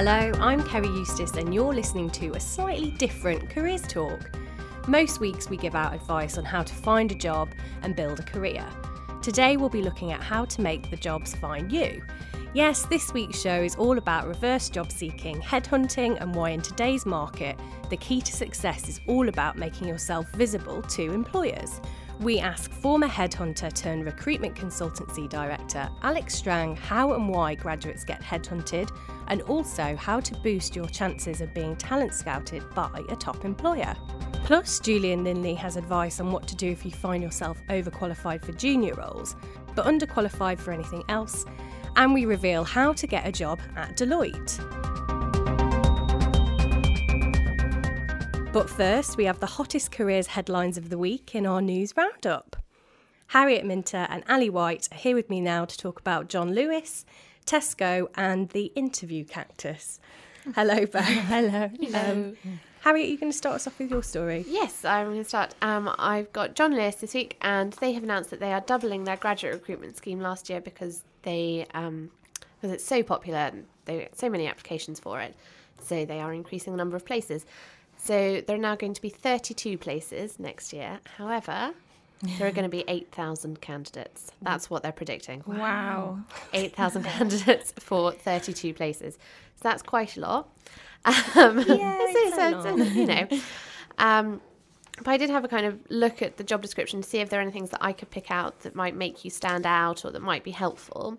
Hello, I'm Kerry Eustace, and you're listening to a slightly different careers talk. Most weeks we give out advice on how to find a job and build a career. Today we'll be looking at how to make the jobs find you. Yes, this week's show is all about reverse job seeking, headhunting, and why in today's market, the key to success is all about making yourself visible to employers. We ask former headhunter turned recruitment consultancy director Alex Strang how and why graduates get headhunted, and also how to boost your chances of being talent scouted by a top employer. Plus, Julian Linley has advice on what to do if you find yourself overqualified for junior roles, but underqualified for anything else. And we reveal how to get a job at Deloitte. But first, we have the hottest careers headlines of the week in our news roundup. Harriet Minter and Ali White are here with me now to talk about John Lewis, Tesco, and the interview cactus. Hello, both. Hello. Um, Harriet, you going to start us off with your story? Yes, I'm going to start. Um, I've got John Lewis this week, and they have announced that they are doubling their graduate recruitment scheme last year because they um, because it's so popular and they get so many applications for it. So they are increasing the number of places. So there are now going to be 32 places next year. However, there are going to be 8,000 candidates. That's what they're predicting. Wow. 8,000 candidates for 32 places. So that's quite a lot. Um, Yeah, so- it's a so- so, lot. you know. Um, but I did have a kind of look at the job description to see if there are any things that I could pick out that might make you stand out or that might be helpful.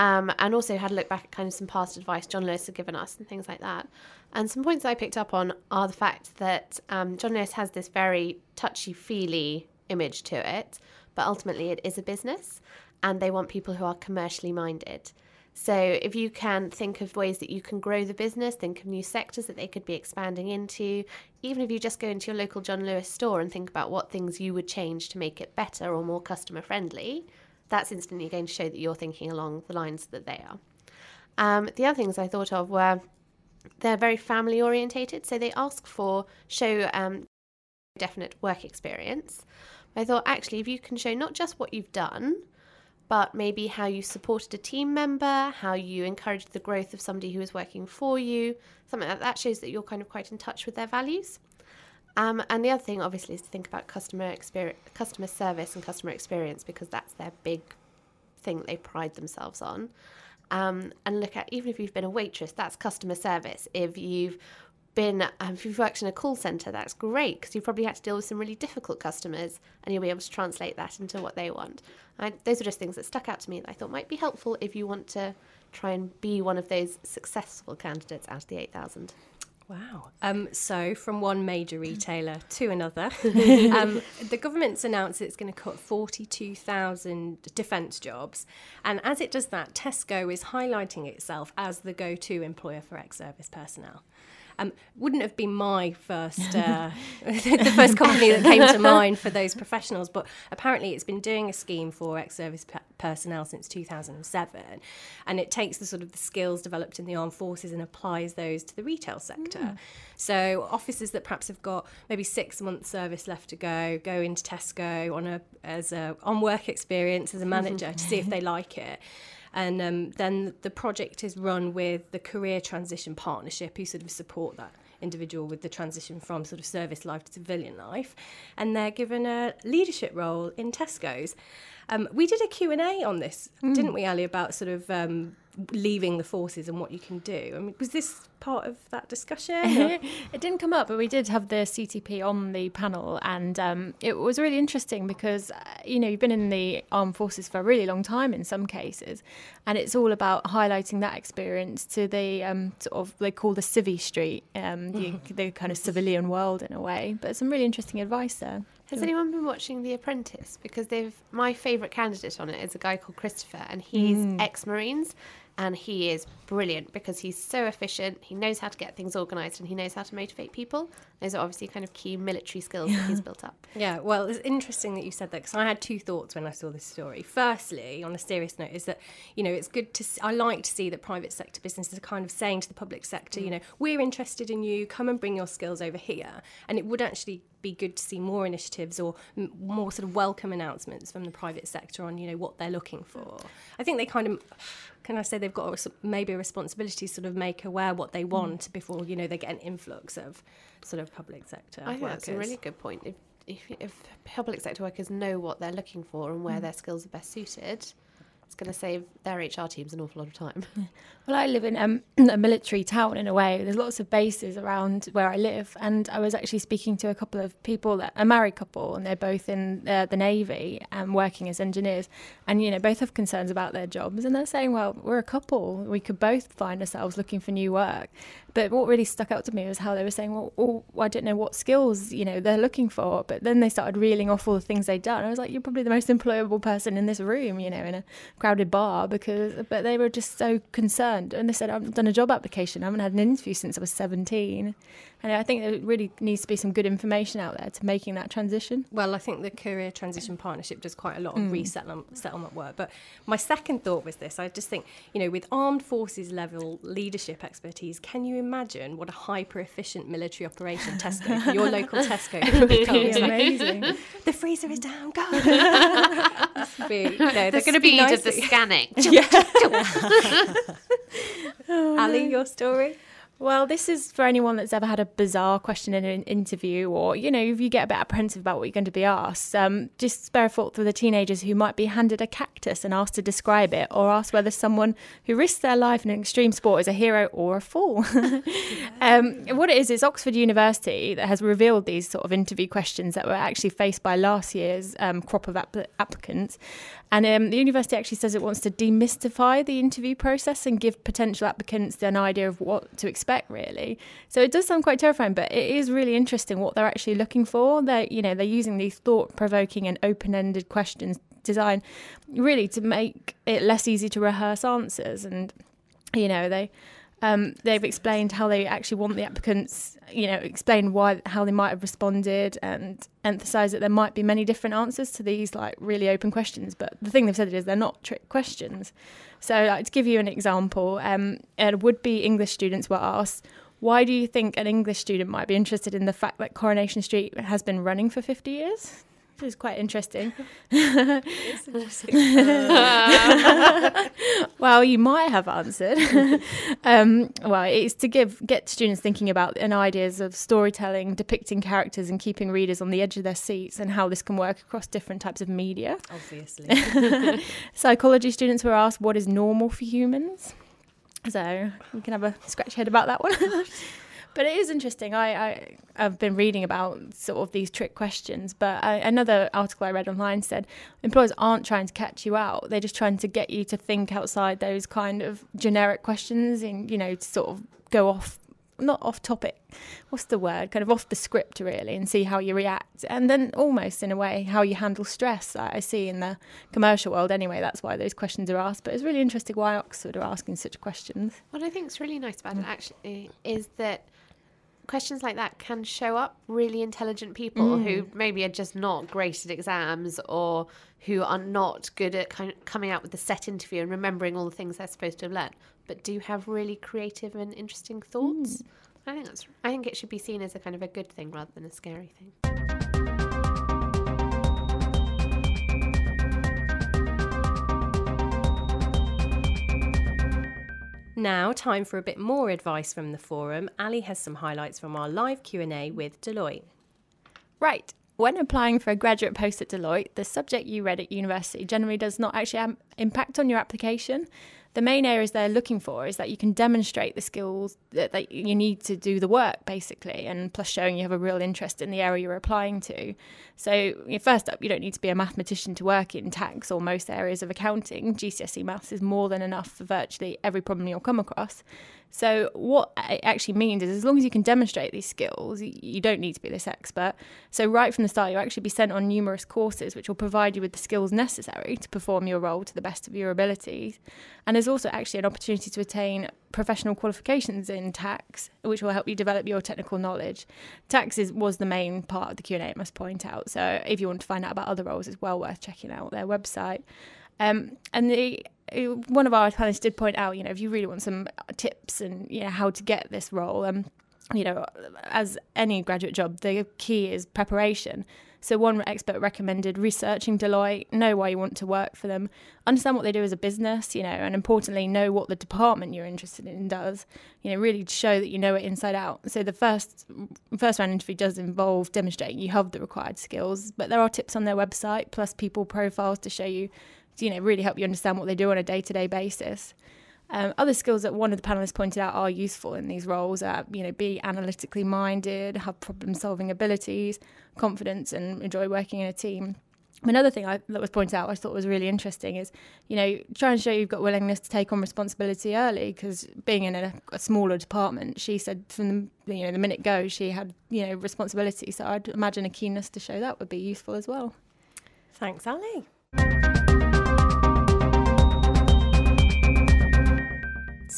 Um, and also had a look back at kind of some past advice John Lewis had given us and things like that. And some points I picked up on are the fact that um, John Lewis has this very touchy feely image to it, but ultimately it is a business and they want people who are commercially minded. So if you can think of ways that you can grow the business, think of new sectors that they could be expanding into, even if you just go into your local John Lewis store and think about what things you would change to make it better or more customer friendly, that's instantly going to show that you're thinking along the lines that they are. Um, the other things I thought of were they're very family orientated, so they ask for show um, definite work experience. I thought actually, if you can show not just what you've done, but maybe how you supported a team member, how you encouraged the growth of somebody who was working for you, something like that, that shows that you're kind of quite in touch with their values. Um, and the other thing, obviously, is to think about customer experience, customer service, and customer experience because that's their big thing they pride themselves on. Um, and look at even if you've been a waitress, that's customer service. If you've been, um, if you've worked in a call center, that's great because you probably had to deal with some really difficult customers, and you'll be able to translate that into what they want. Those are just things that stuck out to me that I thought might be helpful if you want to try and be one of those successful candidates out of the eight thousand. Wow. Um, so, from one major retailer to another, um, the government's announced it's going to cut 42,000 defence jobs. And as it does that, Tesco is highlighting itself as the go to employer for ex service personnel. Um, wouldn't have been my first uh, the first company that came to mind for those professionals, but apparently it's been doing a scheme for ex-service pe- personnel since 2007, and it takes the sort of the skills developed in the armed forces and applies those to the retail sector. So officers that perhaps have got maybe six months service left to go go into Tesco on a as a on work experience as a manager to see if they like it. And um, then the project is run with the Career Transition Partnership, who sort of support that individual with the transition from sort of service life to civilian life. And they're given a leadership role in Tesco's. Um, we did a Q&A on this, didn't we, Ali, about sort of um, leaving the forces and what you can do. I mean, was this part of that discussion? it didn't come up, but we did have the CTP on the panel, and um, it was really interesting because uh, you know you've been in the armed forces for a really long time in some cases, and it's all about highlighting that experience to the um, sort of they call the civvy street, um, the, the kind of civilian world in a way. But some really interesting advice there. Has anyone been watching The Apprentice? Because they've my favourite candidate on it is a guy called Christopher, and he's mm. ex-marines, and he is brilliant because he's so efficient. He knows how to get things organised, and he knows how to motivate people. Those are obviously kind of key military skills that he's built up. Yeah, well, it's interesting that you said that because I had two thoughts when I saw this story. Firstly, on a serious note, is that you know it's good to. I like to see that private sector businesses are kind of saying to the public sector, you mm. know, we're interested in you. Come and bring your skills over here. And it would actually be good to see more initiatives or m- more sort of welcome announcements from the private sector on you know what they're looking for. I think they kind of can I say they've got a, maybe a responsibility to sort of make aware what they want mm. before you know they get an influx of sort of public sector I think workers. that's a really good point. If, if, if public sector workers know what they're looking for and where mm. their skills are best suited, it's going to save their HR teams an awful lot of time. Well, I live in um, a military town in a way. There's lots of bases around where I live, and I was actually speaking to a couple of people, that, a married couple, and they're both in uh, the navy and working as engineers, and you know both have concerns about their jobs, and they're saying, well, we're a couple, we could both find ourselves looking for new work. But what really stuck out to me was how they were saying, well, oh, I don't know what skills you know they're looking for, but then they started reeling off all the things they'd done. I was like, you're probably the most employable person in this room, you know, in a crowded bar, because but they were just so concerned, and they said, I've done a job application, I haven't had an interview since I was 17. And I think there really needs to be some good information out there to making that transition. Well, I think the Career Transition Partnership does quite a lot of mm. resettlement settlement work. But my second thought was this I just think, you know, with armed forces level leadership expertise, can you imagine what a hyper efficient military operation Tesco, your local Tesco, becomes? amazing. the freezer is down, go. be, no, they're the going to be nice. of the scanning. Ali, your story? Well, this is for anyone that's ever had a bizarre question in an interview, or you know, if you get a bit apprehensive about what you're going to be asked, um, just spare a thought for the teenagers who might be handed a cactus and asked to describe it, or asked whether someone who risks their life in an extreme sport is a hero or a fool. um, what it is is Oxford University that has revealed these sort of interview questions that were actually faced by last year's um, crop of app- applicants, and um, the university actually says it wants to demystify the interview process and give potential applicants an idea of what to expect, really. So it does sound quite terrifying, but it is really interesting what they're actually looking for. They're, you know, they're using these thought-provoking and open-ended questions designed really to make it less easy to rehearse answers. And you know, they um, they've explained how they actually want the applicants, you know, explain why how they might have responded and emphasise that there might be many different answers to these like really open questions. But the thing they've said is they're not trick questions. So, like, to give you an example, um, would-be English students were asked, "Why do you think an English student might be interested in the fact that Coronation Street has been running for 50 years?" Which is quite interesting. interesting. well, you might have answered. um, well, it's to give get students thinking about and ideas of storytelling, depicting characters, and keeping readers on the edge of their seats, and how this can work across different types of media. Obviously, psychology students were asked what is normal for humans. So you can have a scratch head about that one. But it is interesting. I, I have been reading about sort of these trick questions. But I, another article I read online said employers aren't trying to catch you out. They're just trying to get you to think outside those kind of generic questions and you know to sort of go off not off topic what's the word kind of off the script really and see how you react and then almost in a way how you handle stress i see in the commercial world anyway that's why those questions are asked but it's really interesting why oxford are asking such questions what i think is really nice about it mm. actually is that questions like that can show up really intelligent people mm. who maybe are just not great at exams or who are not good at kind of coming out with the set interview and remembering all the things they're supposed to have learned, but do have really creative and interesting thoughts. Mm. I think that's. I think it should be seen as a kind of a good thing rather than a scary thing. Now, time for a bit more advice from the forum. Ali has some highlights from our live Q&A with Deloitte. Right. When applying for a graduate post at Deloitte, the subject you read at university generally does not actually impact on your application the main areas they're looking for is that you can demonstrate the skills that, that, you need to do the work, basically, and plus showing you have a real interest in the area you're applying to. So, first up, you don't need to be a mathematician to work in tax or most areas of accounting. GCSE maths is more than enough for virtually every problem you'll come across. So, what it actually means is as long as you can demonstrate these skills, you don't need to be this expert. So, right from the start, you'll actually be sent on numerous courses which will provide you with the skills necessary to perform your role to the best of your abilities. And there's also actually an opportunity to attain professional qualifications in tax, which will help you develop your technical knowledge. Tax is, was the main part of the Q&A, I must point out. So, if you want to find out about other roles, it's well worth checking out their website. Um, and the one of our panelists did point out, you know, if you really want some tips and you know how to get this role, um, you know, as any graduate job, the key is preparation. So, one expert recommended researching Deloitte, know why you want to work for them, understand what they do as a business, you know, and importantly, know what the department you're interested in does, you know, really show that you know it inside out. So, the first first round interview does involve demonstrating you have the required skills, but there are tips on their website, plus people profiles to show you, you know, really help you understand what they do on a day to day basis. Um, other skills that one of the panelists pointed out are useful in these roles are, you know, be analytically minded, have problem solving abilities, confidence, and enjoy working in a team. Another thing I, that was pointed out I thought was really interesting is, you know, try and show you've got willingness to take on responsibility early because being in a, a, smaller department, she said from the, you know, the minute go, she had, you know, responsibility. So I'd imagine a keenness to show that would be useful as well. Thanks, Ali.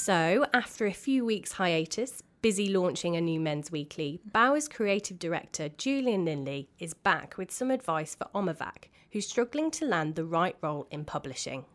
So, after a few weeks' hiatus, busy launching a new men's weekly, Bauer's creative director Julian Linley is back with some advice for Omavac, who's struggling to land the right role in publishing.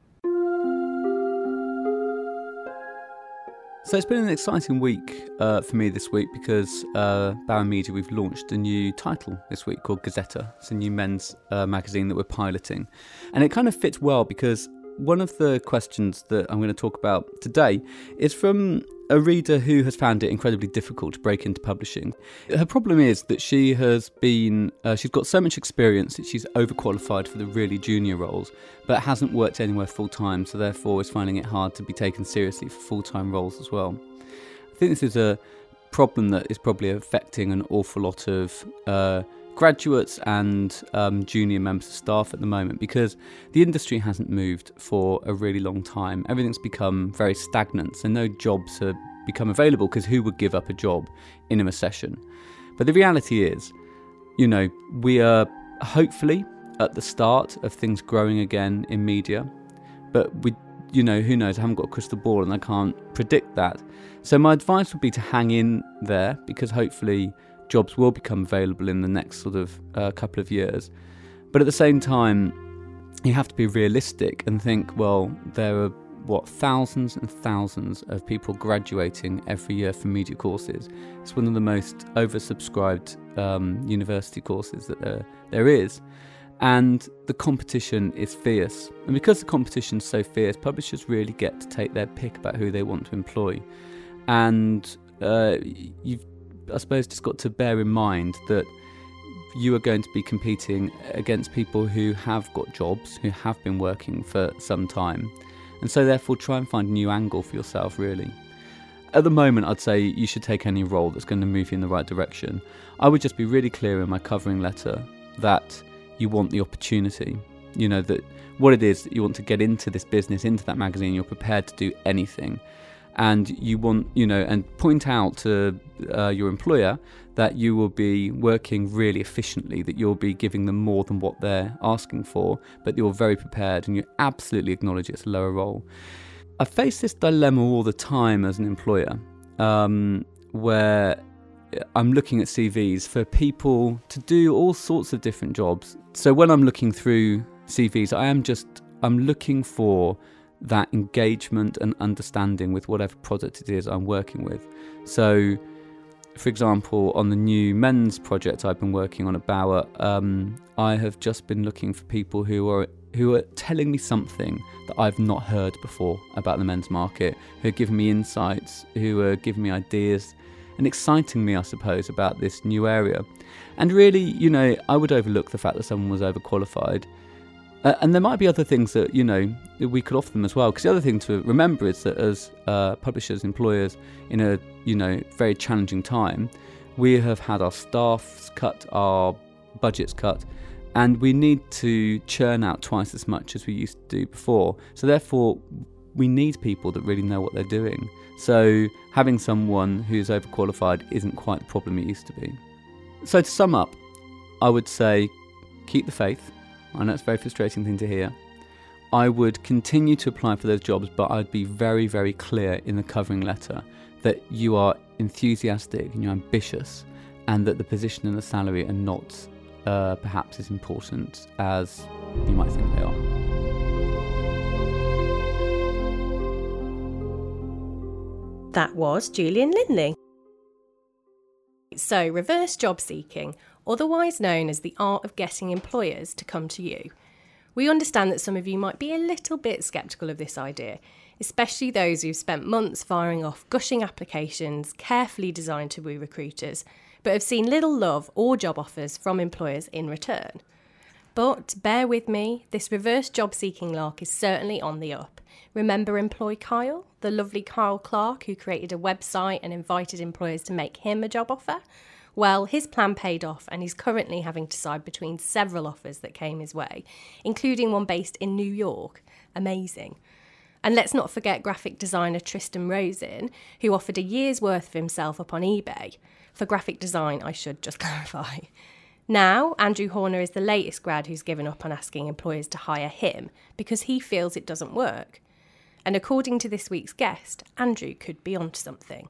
So it's been an exciting week uh, for me this week because uh, Bauer Media we've launched a new title this week called Gazetta. It's a new men's uh, magazine that we're piloting, and it kind of fits well because one of the questions that I'm going to talk about today is from a reader who has found it incredibly difficult to break into publishing. Her problem is that she has been, uh, she's got so much experience that she's overqualified for the really junior roles, but hasn't worked anywhere full time, so therefore is finding it hard to be taken seriously for full time roles as well. I think this is a problem that is probably affecting an awful lot of uh, graduates and um, junior members of staff at the moment because the industry hasn't moved for a really long time. Everything's become very stagnant, so no jobs have become available because who would give up a job in a recession? But the reality is, you know, we are hopefully at the start of things growing again in media, but we you know, who knows? I haven't got a crystal ball and I can't predict that. So, my advice would be to hang in there because hopefully jobs will become available in the next sort of uh, couple of years. But at the same time, you have to be realistic and think, well, there are what thousands and thousands of people graduating every year from media courses. It's one of the most oversubscribed um, university courses that there, there is. And the competition is fierce. And because the competition is so fierce, publishers really get to take their pick about who they want to employ. And uh, you've I suppose, just got to bear in mind that you are going to be competing against people who have got jobs, who have been working for some time. And so, therefore, try and find a new angle for yourself, really. At the moment, I'd say you should take any role that's going to move you in the right direction. I would just be really clear in my covering letter that you want the opportunity. You know, that what it is that you want to get into this business, into that magazine, you're prepared to do anything and you want you know and point out to uh, your employer that you will be working really efficiently that you'll be giving them more than what they're asking for but you're very prepared and you absolutely acknowledge it's a lower role i face this dilemma all the time as an employer um, where I'm looking at CVs for people to do all sorts of different jobs. So when I'm looking through CVs, I am just I'm looking for that engagement and understanding with whatever product it is I'm working with. So, for example, on the new men's project I've been working on at Bauer, um, I have just been looking for people who are who are telling me something that I've not heard before about the men's market, who are giving me insights, who are giving me ideas, and exciting me, I suppose, about this new area. And really, you know, I would overlook the fact that someone was overqualified uh, and there might be other things that you know we could offer them as well. Because the other thing to remember is that as uh, publishers, employers, in a you know very challenging time, we have had our staffs cut, our budgets cut, and we need to churn out twice as much as we used to do before. So therefore, we need people that really know what they're doing. So having someone who's overqualified isn't quite the problem it used to be. So to sum up, I would say keep the faith I know it's a very frustrating thing to hear. I would continue to apply for those jobs, but I'd be very, very clear in the covering letter that you are enthusiastic and you're ambitious, and that the position and the salary are not uh, perhaps as important as you might think they are. That was Julian Linley. So, reverse job seeking otherwise known as the art of getting employers to come to you. We understand that some of you might be a little bit sceptical of this idea, especially those who've spent months firing off gushing applications carefully designed to woo recruiters, but have seen little love or job offers from employers in return. But bear with me, this reverse job seeking lark is certainly on the up. Remember Employ Kyle, the lovely Kyle Clark who created a website and invited employers to make him a job offer? Well, his plan paid off, and he's currently having to decide between several offers that came his way, including one based in New York. Amazing. And let's not forget graphic designer Tristan Rosen, who offered a year's worth of himself up on eBay. For graphic design, I should just clarify. Now, Andrew Horner is the latest grad who's given up on asking employers to hire him because he feels it doesn't work. And according to this week's guest, Andrew could be onto something.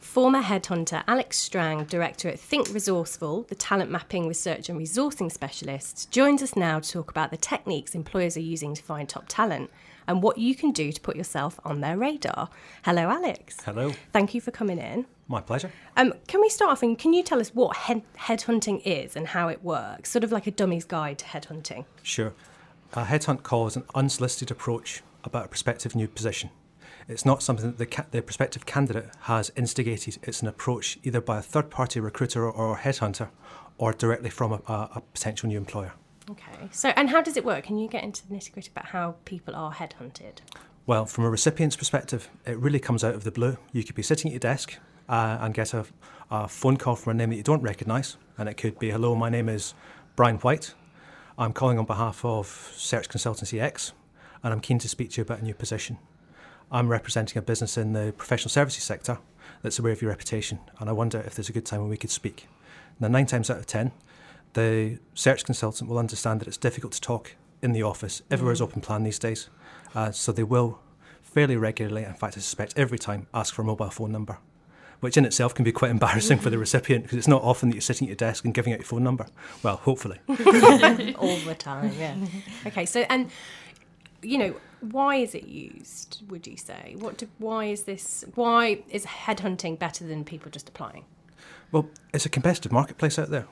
Former headhunter Alex Strang, director at Think Resourceful, the talent mapping research and resourcing specialist, joins us now to talk about the techniques employers are using to find top talent and what you can do to put yourself on their radar. Hello, Alex. Hello. Thank you for coming in. My pleasure. Um, can we start off and can you tell us what head- headhunting is and how it works? Sort of like a dummy's guide to headhunting. Sure. A headhunt call is an unsolicited approach about a prospective new position. It's not something that the, ca- the prospective candidate has instigated. It's an approach either by a third party recruiter or headhunter or directly from a, a, a potential new employer. Okay. So, and how does it work? Can you get into the nitty gritty about how people are headhunted? Well, from a recipient's perspective, it really comes out of the blue. You could be sitting at your desk uh, and get a, a phone call from a name that you don't recognise, and it could be, "Hello, my name is Brian White. I'm calling on behalf of Search Consultancy X, and I'm keen to speak to you about a new position. I'm representing a business in the professional services sector that's aware of your reputation, and I wonder if there's a good time when we could speak." Now, nine times out of ten, the search consultant will understand that it's difficult to talk in the office. Everywhere's open plan these days, uh, so they will fairly regularly, in fact, I suspect every time, ask for a mobile phone number, which in itself can be quite embarrassing for the recipient because it's not often that you're sitting at your desk and giving out your phone number. Well, hopefully. All the time, yeah. Okay, so and you know why is it used? Would you say what? Do, why is this? Why is headhunting better than people just applying? Well, it's a competitive marketplace out there.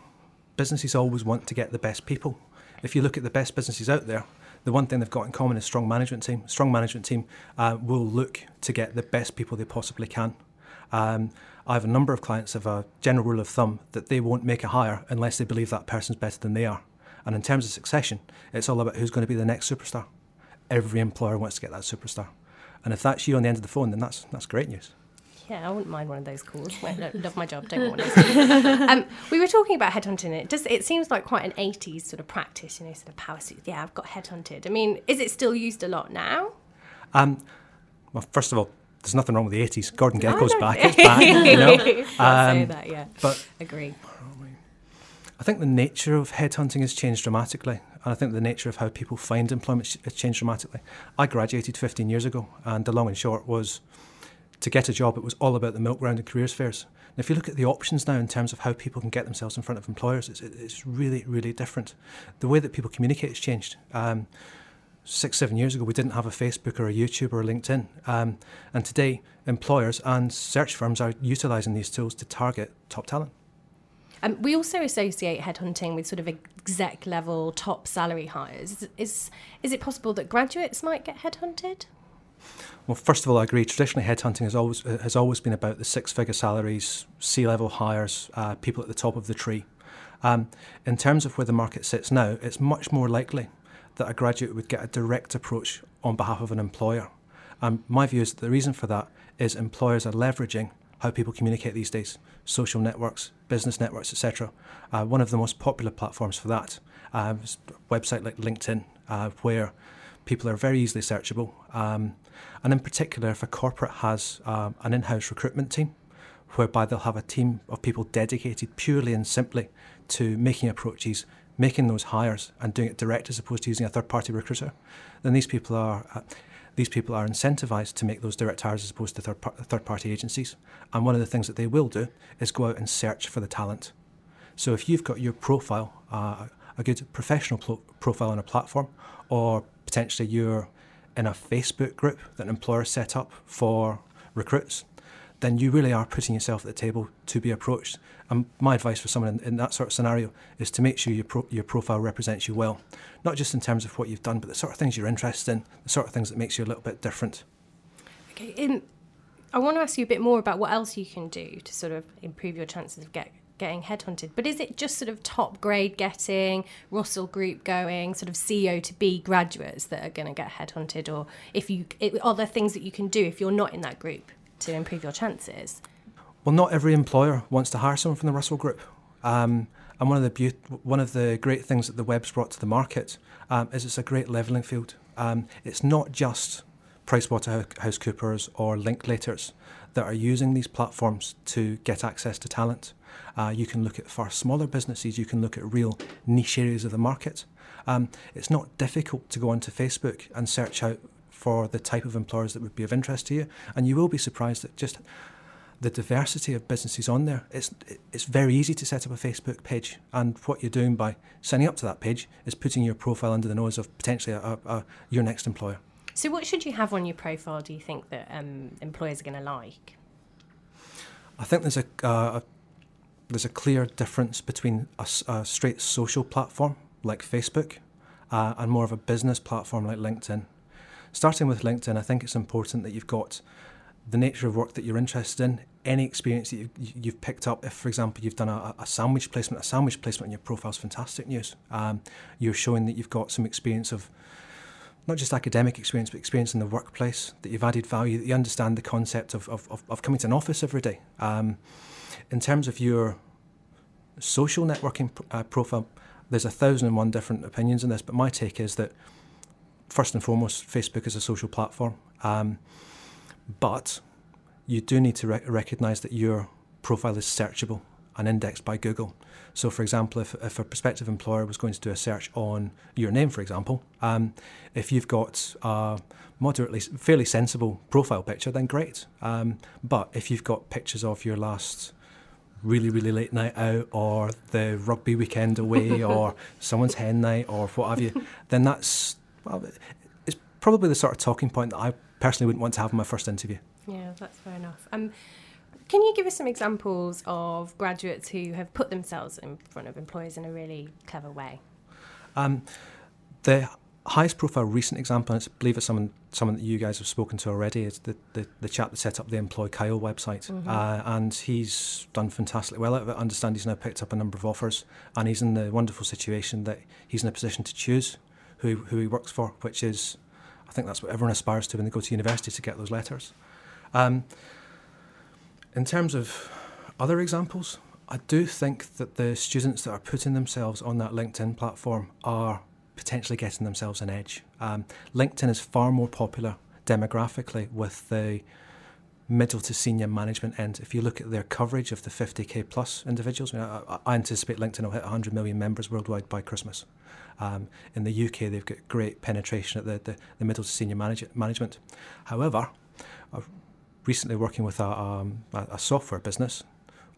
Businesses always want to get the best people. If you look at the best businesses out there, the one thing they've got in common is strong management team. Strong management team uh, will look to get the best people they possibly can. Um, I have a number of clients have a general rule of thumb that they won't make a hire unless they believe that person's better than they are. And in terms of succession, it's all about who's going to be the next superstar. Every employer wants to get that superstar. And if that's you on the end of the phone, then that's that's great news. Yeah, I wouldn't mind one of those calls. I love my job, don't want one of those. um, we were talking about headhunting. It does. It seems like quite an '80s sort of practice, you know, sort of power suit. Yeah, I've got headhunted. I mean, is it still used a lot now? Um, well, first of all, there's nothing wrong with the 80s. Gordon Gekko's back. It's back, you know. I'll say that, yeah. But Agree. I think the nature of headhunting has changed dramatically. And I think the nature of how people find employment has changed dramatically. I graduated 15 years ago, and the long and short was to get a job, it was all about the milk round and careers fairs. And if you look at the options now in terms of how people can get themselves in front of employers, it's, it's really, really different. The way that people communicate has changed. Um, six, seven years ago, we didn't have a Facebook or a YouTube or a LinkedIn. Um, and today, employers and search firms are utilising these tools to target top talent. Um, we also associate headhunting with sort of exec level, top salary hires. Is, is is it possible that graduates might get headhunted? Well, first of all, I agree. Traditionally, headhunting has always uh, has always been about the six-figure salaries, C-level hires, uh, people at the top of the tree. Um, in terms of where the market sits now, it's much more likely that a graduate would get a direct approach on behalf of an employer. Um, my view is that the reason for that is employers are leveraging how people communicate these days, social networks, business networks, etc. Uh, one of the most popular platforms for that uh, is a website like LinkedIn, uh, where people are very easily searchable. Um, and in particular, if a corporate has um, an in house recruitment team, whereby they'll have a team of people dedicated purely and simply to making approaches, making those hires, and doing it direct as opposed to using a third party recruiter, then these people are. Uh, these people are incentivized to make those direct hires as opposed to third, par- third party agencies. And one of the things that they will do is go out and search for the talent. So if you've got your profile, uh, a good professional pro- profile on a platform, or potentially you're in a Facebook group that an employer set up for recruits, then you really are putting yourself at the table to be approached. And my advice for someone in, in that sort of scenario is to make sure your, pro, your profile represents you well, not just in terms of what you've done, but the sort of things you're interested in, the sort of things that makes you a little bit different. Okay, I want to ask you a bit more about what else you can do to sort of improve your chances of get, getting headhunted. But is it just sort of top grade getting, Russell Group going, sort of CEO to B graduates that are going to get headhunted, or if you it, are there things that you can do if you're not in that group to improve your chances? Well, not every employer wants to hire someone from the Russell Group. Um, and one of the be- one of the great things that the web's brought to the market um, is it's a great levelling field. Um, it's not just PricewaterhouseCoopers or Linklaters that are using these platforms to get access to talent. Uh, you can look at far smaller businesses. You can look at real niche areas of the market. Um, it's not difficult to go onto Facebook and search out for the type of employers that would be of interest to you, and you will be surprised at just the diversity of businesses on there. It's it's very easy to set up a Facebook page, and what you're doing by signing up to that page is putting your profile under the nose of potentially a, a, a, your next employer. So, what should you have on your profile? Do you think that um, employers are going to like? I think there's a, uh, there's a clear difference between a, a, straight social platform like Facebook uh, and more of a business platform like LinkedIn. Starting with LinkedIn, I think it's important that you've got the nature of work that you're interested in, any experience that you've, you've picked up. If, for example, you've done a, a, sandwich placement, a sandwich placement in your profile is fantastic news. Um, you're showing that you've got some experience of not just academic experience, but experience in the workplace, that you've added value, that you understand the concept of, of, of coming to an office every day. Um, in terms of your social networking uh, profile, there's a thousand and one different opinions on this, but my take is that first and foremost, Facebook is a social platform. Um, but you do need to re- recognize that your profile is searchable and indexed by Google. So, for example, if, if a prospective employer was going to do a search on your name, for example, um, if you've got a moderately, fairly sensible profile picture, then great. Um, but if you've got pictures of your last really, really late night out or the rugby weekend away or someone's hen night or what have you, then that's, well, it's probably the sort of talking point that I personally wouldn't want to have in my first interview. Yeah, that's fair enough. Um, can you give us some examples of graduates who have put themselves in front of employers in a really clever way? Um, the highest profile recent example, and I believe it's someone someone that you guys have spoken to already, is the, the, the chap that set up the Employ Kyle website. Mm-hmm. Uh, and he's done fantastically well out of it. I understand he's now picked up a number of offers, and he's in the wonderful situation that he's in a position to choose who, who he works for, which is, I think that's what everyone aspires to when they go to university to get those letters. Um, in terms of other examples, I do think that the students that are putting themselves on that LinkedIn platform are potentially getting themselves an edge. Um, LinkedIn is far more popular demographically with the middle to senior management end. If you look at their coverage of the 50k plus individuals, I, mean, I, I anticipate LinkedIn will hit 100 million members worldwide by Christmas. Um, in the UK, they've got great penetration at the, the, the middle to senior manage, management. However, I've recently working with a, um, a software business.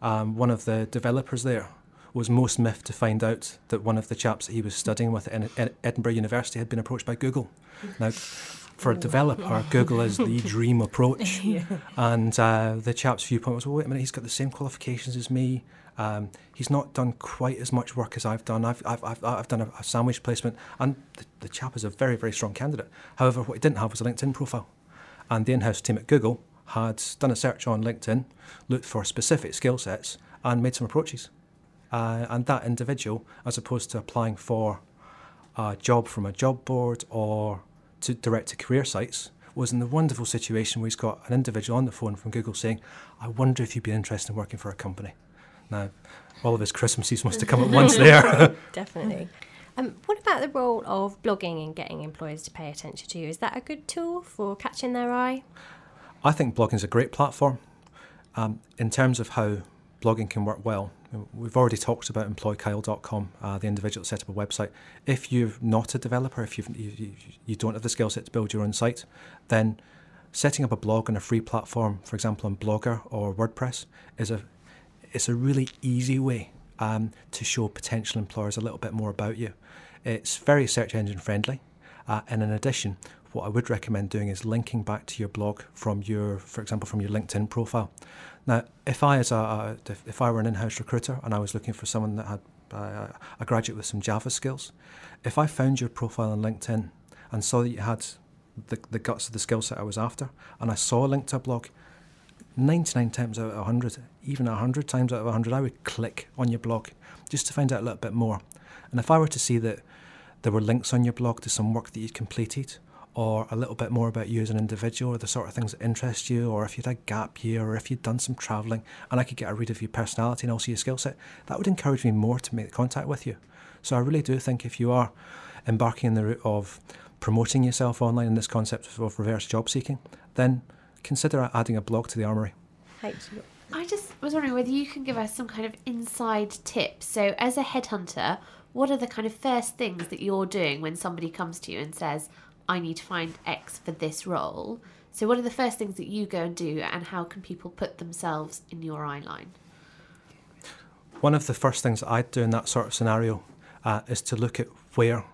Um, one of the developers there was most miffed to find out that one of the chaps that he was studying with at Edinburgh University had been approached by Google. Now, for a developer, Google is the dream approach. yeah. And uh, the chap's viewpoint was, well, wait a minute, he's got the same qualifications as me. Um, he's not done quite as much work as I've done. I've, I've, I've, I've done a, a, sandwich placement, and the, the chap is a very, very strong candidate. However, what he didn't have was a LinkedIn profile. And the in house team at Google had done a search on LinkedIn, looked for specific skill sets, and made some approaches. Uh, and that individual, as opposed to applying for a job from a job board or to direct to career sites, was in the wonderful situation where he's got an individual on the phone from Google saying, I wonder if you'd be interested in working for a company. Now, all of his Christmases must have come at once there. Definitely. Um, what about the role of blogging in getting employers to pay attention to you? Is that a good tool for catching their eye? I think blogging is a great platform. Um, in terms of how blogging can work well, we've already talked about employkyle.com, uh, the individual set up a website. If you're not a developer, if you you don't have the skill set to build your own site, then setting up a blog on a free platform, for example on Blogger or WordPress, is a it's a really easy way um, to show potential employers a little bit more about you. It's very search engine friendly, uh, and in addition, what I would recommend doing is linking back to your blog from your, for example, from your LinkedIn profile. Now, if I as a if I were an in-house recruiter and I was looking for someone that had uh, a graduate with some Java skills, if I found your profile on LinkedIn and saw that you had the, the guts of the skill set I was after, and I saw a link to a blog, 99 times out of 100, even 100 times out of 100, I would click on your blog just to find out a little bit more. And if I were to see that there were links on your blog to some work that you'd completed, or a little bit more about you as an individual, or the sort of things that interest you, or if you'd had a gap year, or if you'd done some travelling, and I could get a read of your personality and also your skill set, that would encourage me more to make contact with you. So I really do think if you are embarking in the route of promoting yourself online in this concept of reverse job seeking, then consider adding a blog to the armory. I just was wondering whether you can give us some kind of inside tips. So, as a headhunter, what are the kind of first things that you're doing when somebody comes to you and says, I need to find X for this role? So, what are the first things that you go and do, and how can people put themselves in your eye line? One of the first things I'd do in that sort of scenario uh, is to look at where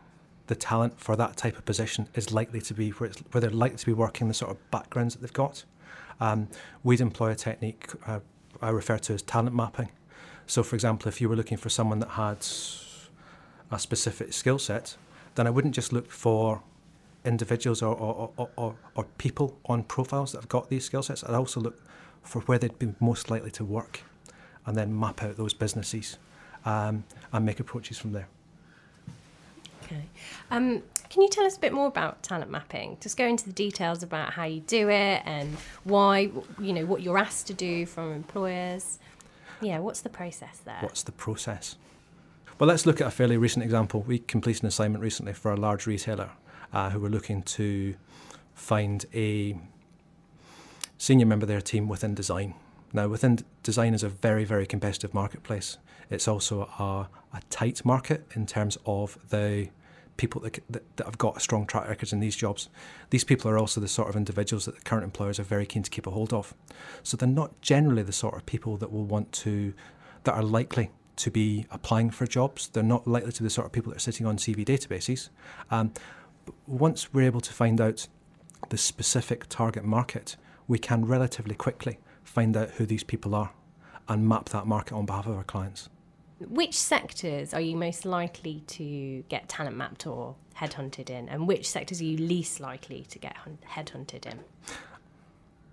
the talent for that type of position is likely to be, where, where they're likely to be working, the sort of backgrounds that they've got. Um, we'd employ a technique uh, I refer to as talent mapping. So, for example, if you were looking for someone that had a specific skill set, then I wouldn't just look for individuals or, or, or, or, people on profiles that have got these skill sets. I'd also look for where they'd be most likely to work and then map out those businesses um, and make approaches from there. Okay. Um, can you tell us a bit more about talent mapping? Just go into the details about how you do it and why, you know, what you're asked to do from employers. Yeah, what's the process there? What's the process? Well, let's look at a fairly recent example. We completed an assignment recently for a large retailer uh, who were looking to find a senior member of their team within design. Now, within design is a very, very competitive marketplace. It's also a, a tight market in terms of the people that, that, that, have got strong track records in these jobs. These people are also the sort of individuals that the current employers are very keen to keep a hold of. So they're not generally the sort of people that will want to, that are likely to be applying for jobs. They're not likely to be the sort of people that are sitting on CV databases. Um, once we're able to find out the specific target market, we can relatively quickly find out who these people are and map that market on behalf of our clients. Which sectors are you most likely to get talent mapped or headhunted in, and which sectors are you least likely to get headhunted in?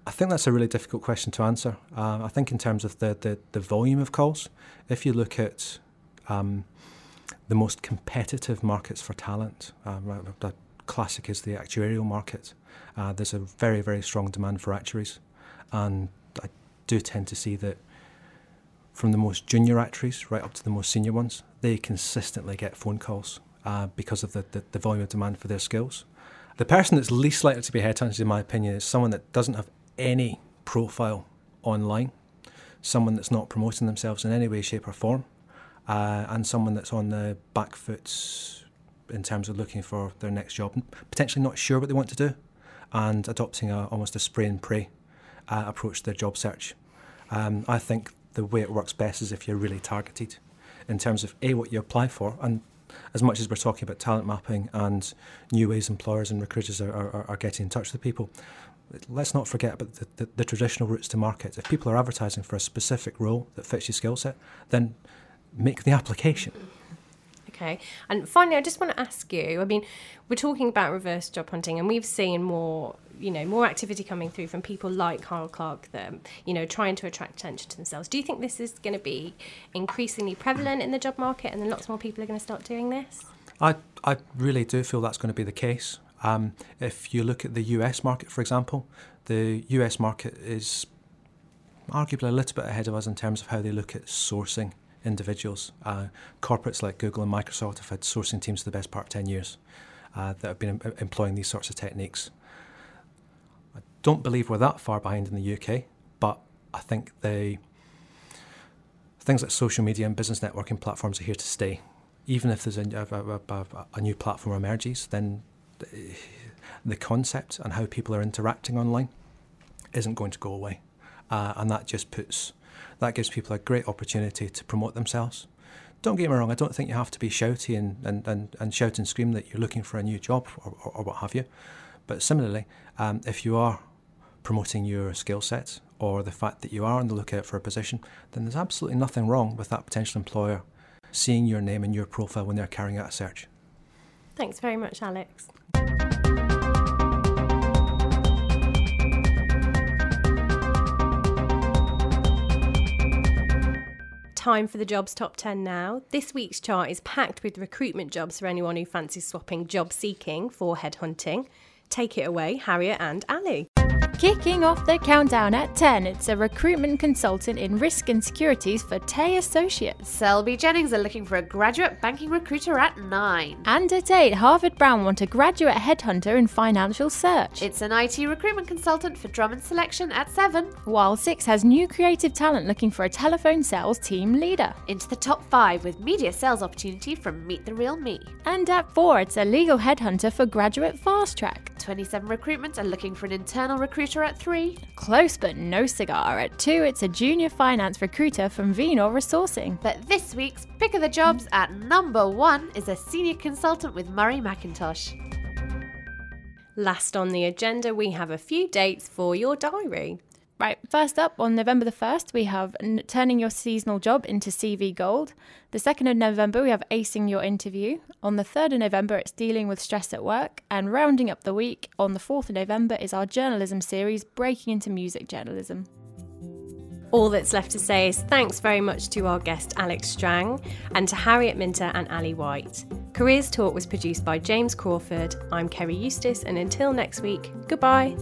I think that's a really difficult question to answer. Uh, I think in terms of the, the, the, volume of calls, if you look at um, the most competitive markets for talent, um, the classic is the actuarial market. Uh, there's a very, very strong demand for actuaries, and I do tend to see that from the most junior actuaries right up to the most senior ones, they consistently get phone calls uh, because of the, the, the, volume of demand for their skills. The person that's least likely to be headhunted, in my opinion, is someone that doesn't have any profile online, someone that's not promoting themselves in any way, shape, or form, uh, and someone that's on the back foot in terms of looking for their next job, potentially not sure what they want to do, and adopting a, almost a spray and pray uh, approach to their job search. Um, I think the way it works best is if you're really targeted in terms of A, what you apply for, and as much as we're talking about talent mapping and new ways employers and recruiters are, are, are getting in touch with people, let's not forget about the, the, the, traditional routes to market. If people are advertising for a specific role that fits your skill set, then make the application. Okay. And finally, I just want to ask you I mean, we're talking about reverse job hunting, and we've seen more you know more activity coming through from people like Carl Clark that you know trying to attract attention to themselves. Do you think this is going to be increasingly prevalent in the job market, and then lots more people are going to start doing this? I I really do feel that's going to be the case. Um, if you look at the US market, for example, the US market is arguably a little bit ahead of us in terms of how they look at sourcing individuals. Uh, corporates like Google and Microsoft have had sourcing teams for the best part of 10 years uh, that have been em- employing these sorts of techniques. I don't believe we're that far behind in the UK, but I think they things like social media and business networking platforms are here to stay. Even if there's a, a, a, a new platform emerges, then the, the concept and how people are interacting online isn't going to go away. Uh, and that just puts that gives people a great opportunity to promote themselves. Don't get me wrong, I don't think you have to be shouty and, and, and, and shout and scream that you're looking for a new job or, or, or what have you. But similarly, um, if you are promoting your skill sets or the fact that you are on the lookout for a position, then there's absolutely nothing wrong with that potential employer seeing your name and your profile when they're carrying out a search. Thanks very much, Alex. Time for the jobs top 10 now. This week's chart is packed with recruitment jobs for anyone who fancies swapping job seeking for headhunting. Take it away, Harriet and Ali. Kicking off the countdown at 10, it's a recruitment consultant in risk and securities for Tay Associates. Selby Jennings are looking for a graduate banking recruiter at 9. And at 8, Harvard Brown want a graduate headhunter in financial search. It's an IT recruitment consultant for Drummond Selection at 7. While 6 has new creative talent looking for a telephone sales team leader. Into the top 5 with media sales opportunity from Meet the Real Me. And at 4, it's a legal headhunter for graduate fast track. 27 Recruitment are looking for an internal recruiter at 3. Close but no cigar. At 2, it's a junior finance recruiter from Venor Resourcing. But this week's pick of the jobs at number 1 is a senior consultant with Murray Mackintosh. Last on the agenda, we have a few dates for your diary. Right, first up on November the 1st, we have turning your seasonal job into CV Gold. The 2nd of November, we have acing your interview. On the 3rd of November, it's dealing with stress at work. And rounding up the week, on the 4th of November, is our journalism series, Breaking into Music Journalism. All that's left to say is thanks very much to our guest Alex Strang and to Harriet Minter and Ali White. Careers Talk was produced by James Crawford. I'm Kerry Eustace, and until next week, goodbye.